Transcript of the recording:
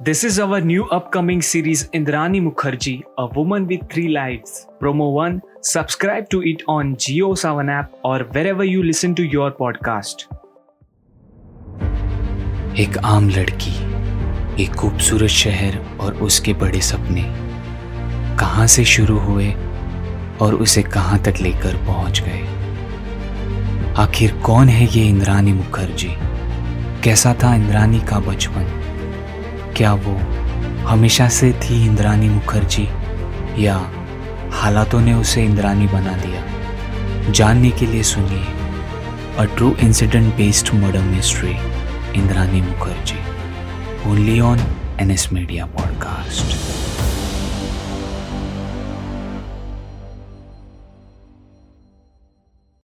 This is our new upcoming series Indrani Mukherjee, a woman with three lives. Promo 1 Subscribe to it on Geo Savan app or wherever you listen to your podcast. एक आम लड़की एक खूबसूरत शहर और उसके बड़े सपने कहाँ से शुरू हुए और उसे कहाँ तक लेकर पहुँच गए आखिर कौन है ये इंद्रानी मुखर्जी कैसा था इंद्रानी का बचपन क्या वो हमेशा से थी इंद्रानी मुखर्जी? या हालातों ने उसे इंद्रानी बना दिया? जानने के लिए सुनिए a true incident based murder mystery Indrani Mukherjee only on N S media podcast